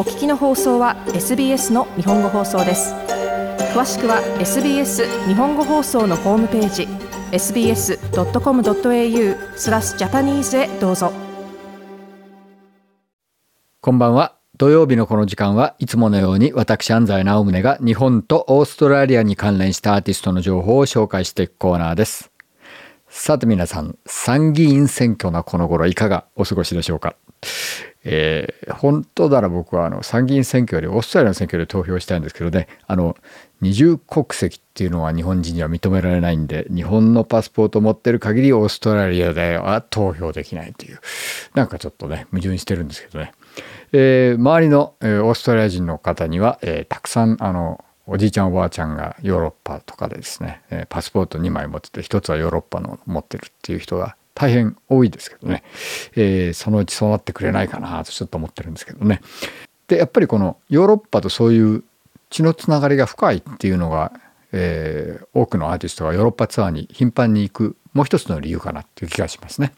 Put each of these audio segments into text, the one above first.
お聞きの放送は SBS の日本語放送です。詳しくは SBS 日本語放送のホームページ sbs.com.au スラスジャパニーズへどうぞ。こんばんは。土曜日のこの時間はいつものように私安西直宗が日本とオーストラリアに関連したアーティストの情報を紹介していくコーナーです。さて皆さん参議院選挙のこの頃いかがお過ごしでしょうか？えー、本当なら僕はあの参議院選挙よりオーストラリアの選挙で投票したいんですけどね。あの二重国籍っていうのは日本人には認められないんで日本のパスポートを持ってる限りオーストラリアでは投票できないという。なんかちょっとね矛盾してるんですけどね、えー、周りの、えー、オーストラリア人の方には、えー、たくさんあのおじいちゃんおばあちゃんがヨーロッパとかでですね、えパスポート2枚持ってて1つはヨーロッパの持ってるっていう人が大変多いですけどね、えー、そのうちそうなってくれないかなとちょっと思ってるんですけどね。でやっぱりこのヨーロッパとそういう血のつながりが深いっていうのが、えー、多くのアーティストがヨーロッパツアーに頻繁に行くもう一つの理由かなっていう気がしますね。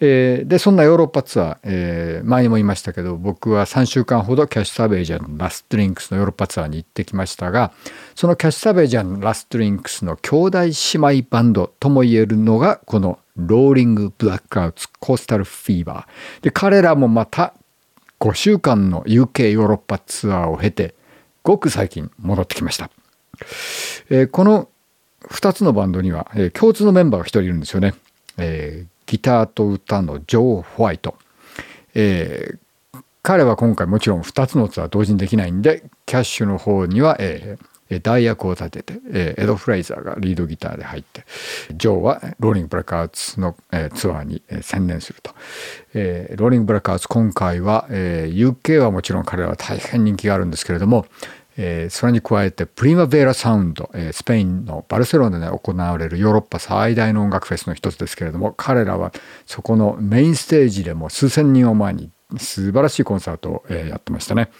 えー、でそんなヨーロッパツアー、えー、前にも言いましたけど僕は3週間ほどキャッシュ・サベージャーのラストリンクスのヨーロッパツアーに行ってきましたがそのキャッシュ・サベージャーのラストリンクスの兄弟姉妹バンドとも言えるのがこのローリング・ブラックアウツ・コースタル・フィーバーで彼らもまた5週間の UK ヨーロッパツアーを経てごく最近戻ってきました、えー、この2つのバンドには、えー、共通のメンバーが1人いるんですよね、えーギターと歌のジョー・ホワイト、えー、彼は今回もちろん2つのツアー同時にできないんでキャッシュの方には、えー、代役を立てて、え、エド・フレイザーがリードギターで入ってジョーはローリング・ブラックアウツの、え、ツアーに、専念すると、え、ローリング・ブラックアウツ今回は、え、UK はもちろん彼らは大変人気があるんですけれどもえー、それに加えてプリマベーラサウンド、えー、スペインのバルセロナで行われるヨーロッパ最大の音楽フェスの一つですけれども彼らはそこのメインステージでも数千人を前に素晴らしいコンサートを、えー、やってましたね。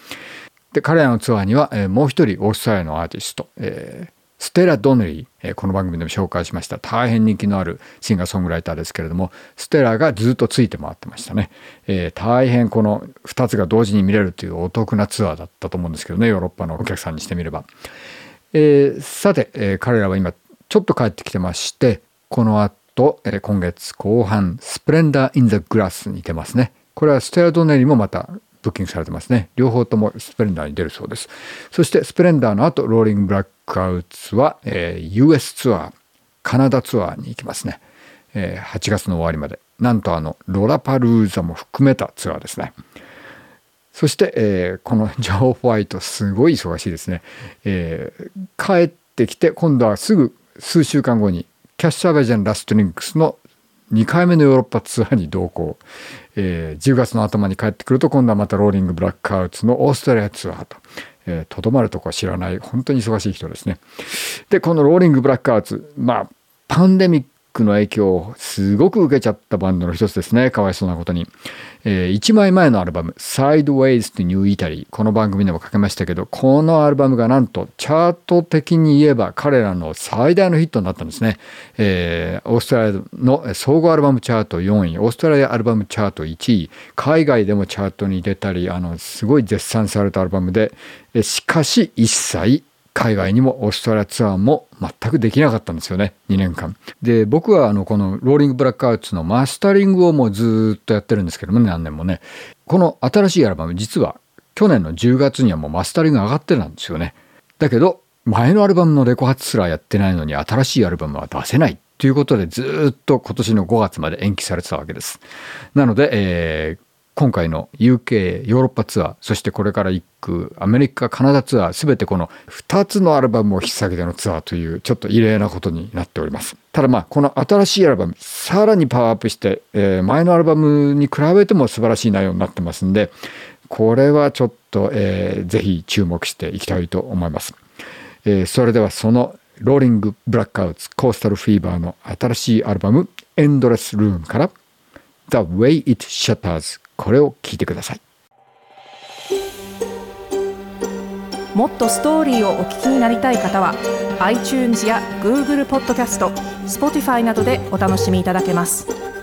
で彼らのツアーには、えー、もう一人オーストラリアのアーティスト、えー、ステラ・ドネリー、えー、この番組でも紹介しました大変人気のあるシンガーソングライターですけれどもステラがずっとついて回ってましたね、えー、大変この2つが同時に見れるというお得なツアーだったと思うんですけどねヨーロッパのお客さんにしてみれば、えー、さて、えー、彼らは今ちょっと帰ってきてましてこの後、えー、今月後半 Splendour in the Grass に出ますね。これはステラ・ドネリーもまたブッキングされてますね。両方ともスプレンダーに出るそうです。そしてスプレンダーの後、ローリングブラックアウツは、えー、US ツアー、カナダツアーに行きますね。えー、8月の終わりまで。なんとあの、ロラパルーザも含めたツアーですね。そして、えー、このジョー・ホワイト、すごい忙しいですね。えー、帰ってきて、今度はすぐ数週間後に、キャッシャーベジャン・ラストリンクスの2回目のヨーロッパツアーに同行。えー、10月の頭に帰ってくると今度はまたローリングブラックアウトのオーストラリアツアーと。と、ど、まるとこは知らない本当に忙しい人ですね。でこのローリングブラックアウツまあパンデミックの影響をすごく受けちゃったバンドの一つですね。かわいそうなことに。えー、1枚前のアルバム、Sideways to New Italy。この番組でもかけましたけど、このアルバムがなんとチャート的に言えば彼らの最大のヒットになったんですね。えー、オーストラリアの総合アルバムチャート4位、オーストラリアアルバムチャート1位、海外でもチャートに出たり、あの、すごい絶賛されたアルバムで、しかし一切海外にもオーストラリアツアーも全くできなかったんですよね。2年間。で僕はあのこのローリングブラックアウツのマスタリングをもうずっとやってるんですけども、ね、何年もね。この新しいアルバム実は去年の10月にはもうマスタリング上がってたんですよね。だけど前のアルバムのレコ発すらやってないのに新しいアルバムは出せない。ということでずっと今年の5月まで延期されてたわけです。なので、えー、今回の UK ヨーロッパツアーそしてこれから行くアメリカカナダツアー全てこの2つのアルバムを引っ提げてのツアーというちょっと異例なことになっております。ただまあこの新しいアルバムさらにパワーアップして、えー、前のアルバムに比べても素晴らしい内容になってますんでこれはちょっと、えー、ぜひ注目していきたいと思います、えー、それではそのローリング・ブラックアウツコースタル・フィーバーの新しいアルバムエンドレス・ルームから The Way It Shatters これを聞いてくださいもっとストーリーをお聞きになりたい方は iTunes や Google ポッドキャスト Spotify などでお楽しみいただけます。